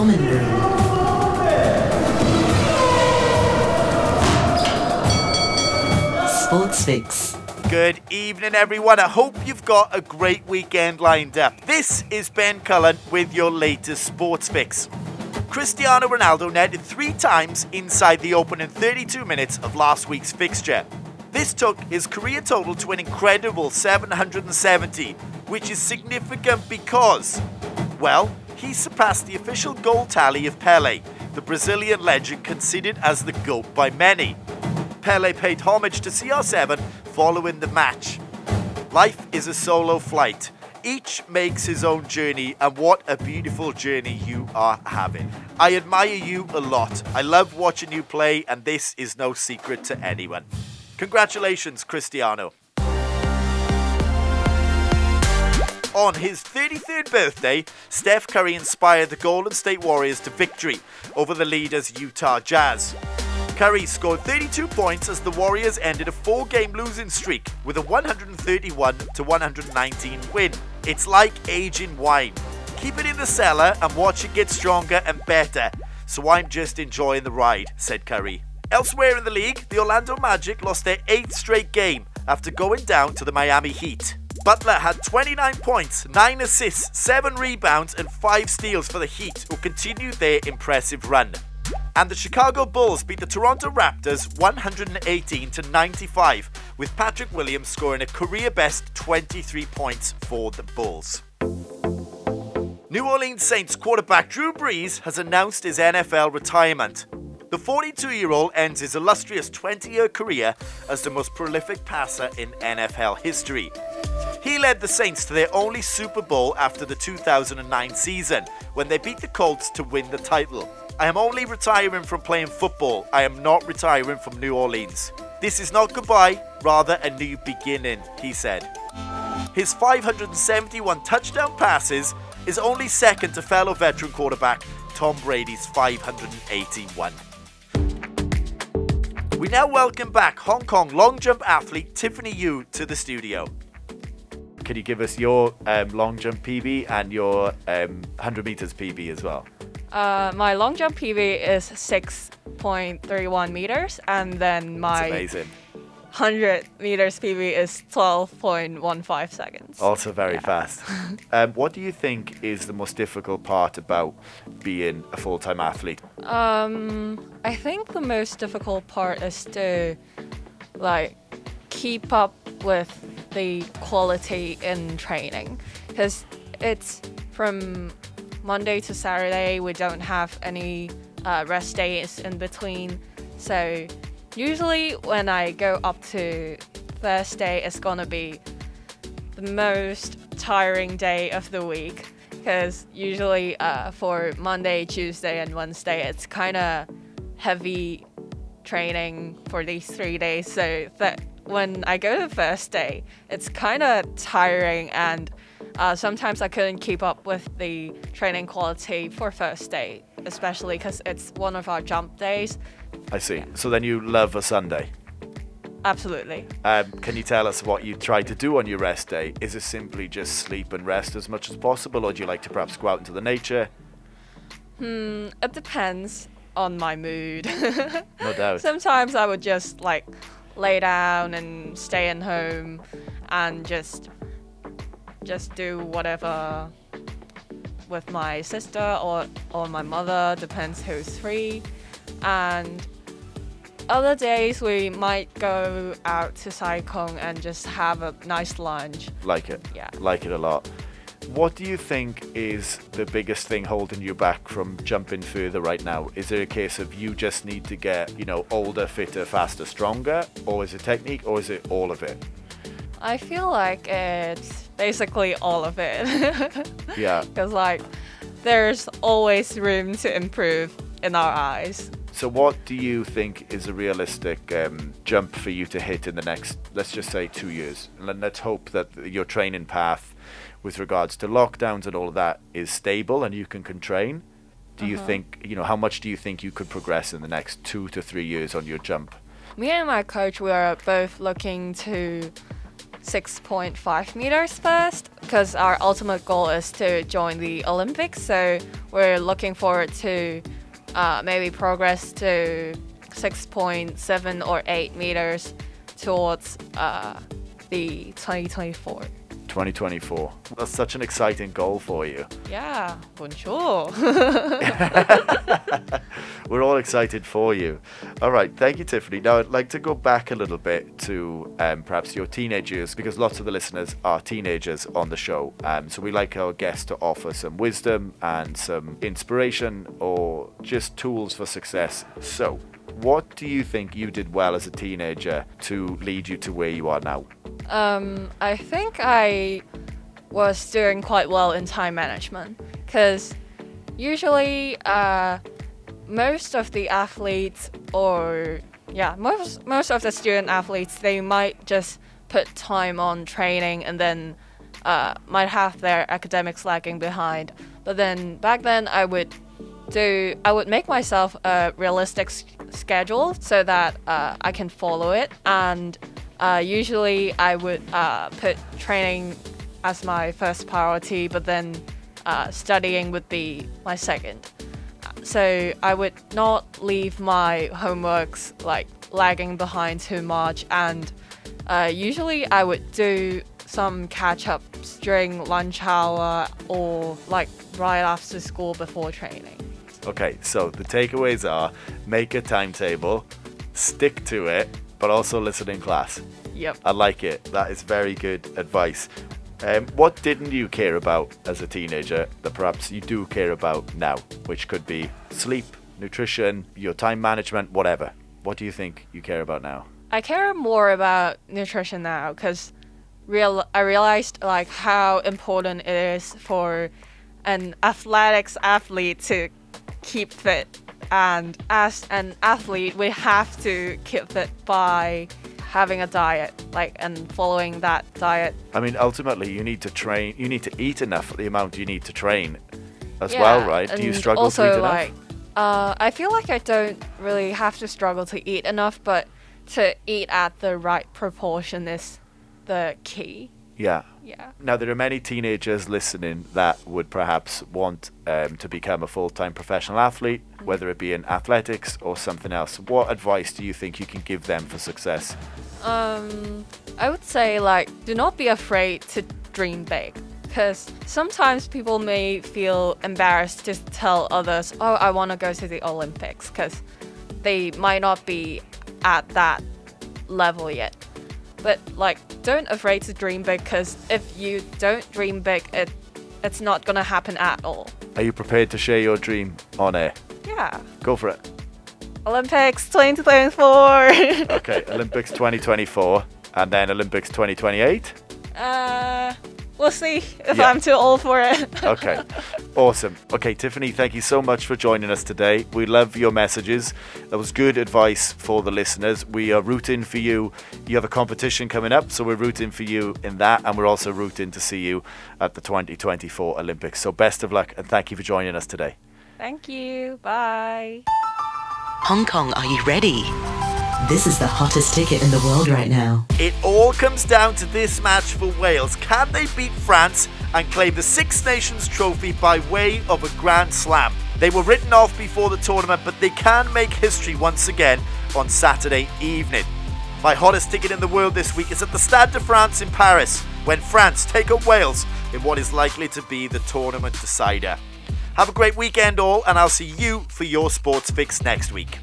common room. Sports Fix. Good evening, everyone. I hope you've got a great weekend lined up. This is Ben Cullen with your latest sports fix. Cristiano Ronaldo netted three times inside the opening 32 minutes of last week's fixture. This took his career total to an incredible 770, which is significant because, well, he surpassed the official goal tally of Pele, the Brazilian legend considered as the GOAT by many. Pele paid homage to CR7 following the match. Life is a solo flight. Each makes his own journey, and what a beautiful journey you are having. I admire you a lot. I love watching you play, and this is no secret to anyone. Congratulations, Cristiano. On his 33rd birthday, Steph Curry inspired the Golden State Warriors to victory over the leaders Utah Jazz. Curry scored 32 points as the Warriors ended a four-game losing streak with a 131 to 119 win. It's like aging wine. Keep it in the cellar and watch it get stronger and better. So I'm just enjoying the ride, said Curry. Elsewhere in the league, the Orlando Magic lost their eighth straight game after going down to the Miami Heat. Butler had 29 points, 9 assists, 7 rebounds, and 5 steals for the Heat, who continued their impressive run. And the Chicago Bulls beat the Toronto Raptors 118 to 95, with Patrick Williams scoring a career best 23 points for the Bulls. New Orleans Saints quarterback Drew Brees has announced his NFL retirement. The 42 year old ends his illustrious 20 year career as the most prolific passer in NFL history. He led the Saints to their only Super Bowl after the 2009 season, when they beat the Colts to win the title. I am only retiring from playing football. I am not retiring from New Orleans. This is not goodbye, rather a new beginning, he said. His 571 touchdown passes is only second to fellow veteran quarterback Tom Brady's 581. We now welcome back Hong Kong long jump athlete Tiffany Yu to the studio. Can you give us your um, long jump PB and your um, 100 meters PB as well? Uh, my long jump PB is 6.31 meters, and then my amazing. 100 meters PB is 12.15 seconds. Also very Yeah. fast. um, what do you think is the most difficult part about being a full-time athlete? Um, I think the most difficult part is to like keep up with the quality in training because it's from Monday to Saturday. We don't have any uh, rest days in between, so usually when I go up to Thursday, it's gonna be the most tiring day of the week because usually uh, for Monday, Tuesday, and Wednesday, it's kind of heavy training for these three days. So that when I go to Thursday, it's kind of tiring and uh, sometimes I couldn't keep up with the training quality for Thursday, especially because it's one of our jump days. I see. So then you love a Sunday. Absolutely. Um, can you tell us what you try to do on your rest day? Is it simply just sleep and rest as much as possible, or do you like to perhaps go out into the nature? Hmm, it depends on my mood. No doubt. Sometimes I would just like lay down and stay in home and just just do whatever with my sister or or my mother depends who's free and other days we might go out to Sai Kung and just have a nice lunch. Like it. Yeah. Like it a lot. What do you think is the biggest thing holding you back from jumping further right now? Is it a case of you just need to get, you know, older, fitter, faster, stronger? Or is it technique or is it all of it? I feel like it's basically all of it. Yeah. because like there's always room to improve in our eyes So what do you think is a realistic um, jump for you to hit in the next, let's just say, two years? And let's hope that your training path, with regards to lockdowns and all of that, is stable and you can can train. Do you think, you know, how much do you think you could progress in the next two to three years on your jump? me and my coach we are both looking to 6.5 meters first because our ultimate goal is to join the Olympics. So we're looking forward to uh, maybe progress to 6.7 or 8 meters towards uh, the 2024. 2024. That's such an exciting goal for you. Yeah, bonjour. We're all excited for you. All right, thank you, Tiffany. Now, I'd like to go back a little bit to um, perhaps your teenage years because lots of the listeners are teenagers on the show. Um, so we like our guests to offer some wisdom and some inspiration or just tools for success. So, what do you think you did well as a teenager to lead you to where you are now? Um, I think I was doing quite well in time management because usually uh, most of the athletes or yeah most most of the student athletes they might just put time on training and then uh, might have their academics lagging behind. But then back then I would do I would make myself a realistic schedule so that uh, I can follow it. And uh, usually I would uh, put training as my first priority but then uh, studying would be my second so I would not leave my homeworks like lagging behind too much and uh, usually I would do some catch ups during lunch hour or like right after school before training. Okay, so the takeaways are make a timetable, stick to it, but also listen in class. Yep. I like it. That is very good advice. Um, what didn't you care about as a teenager that perhaps you do care about now, which could be sleep, nutrition, your time management, whatever? What do you think you care about now? I care more about nutrition now because real I realized like how important it is for an athletics athlete to keep fit and as an athlete we have to keep fit by having a diet like and following that diet I mean, ultimately, you need to train. You need to eat enough the amount you need to train, as Yeah, well, right? Do you struggle also, to eat enough? like, uh, I feel like I don't really have to struggle to eat enough, but to eat at the right proportion is the key. Yeah. Yeah. Now, there are many teenagers listening that would perhaps want um, to become a full time professional athlete, whether it be in athletics or something else. What advice do you think you can give them for success? Um, I would say like do not be afraid to dream big. Because sometimes people may feel embarrassed to tell others, oh, I want to go to the Olympics, because they might not be at that level yet. But like, don't afraid to dream big, because if you don't dream big, it it's not gonna happen at all. Are you prepared to share your dream on air? Yeah. Go for it. Olympics 2024. Okay, Olympics 2024 and then Olympics 2028. uh, we'll see if Yeah. I'm too old for it. Okay, awesome. Okay, Tiffany, thank you so much for joining us today. We love your messages. That was good advice for the listeners. We are rooting for you. You have a competition coming up, so we're rooting for you in that, and we're also rooting to see you at the 2024 Olympics. So best of luck, and thank you for joining us today. Thank you. Bye. Hong Kong, are you ready? This is the hottest ticket in the world right now. It all comes down to this match for Wales. Can they beat France and claim the Six Nations trophy by way of a Grand Slam? They were written off before the tournament, but they can make history once again on Saturday evening. My hottest ticket in the world this week is at the Stade de France in Paris when France take on Wales in what is likely to be the tournament decider. Have a great weekend, all, and I'll see you for your sports fix next week.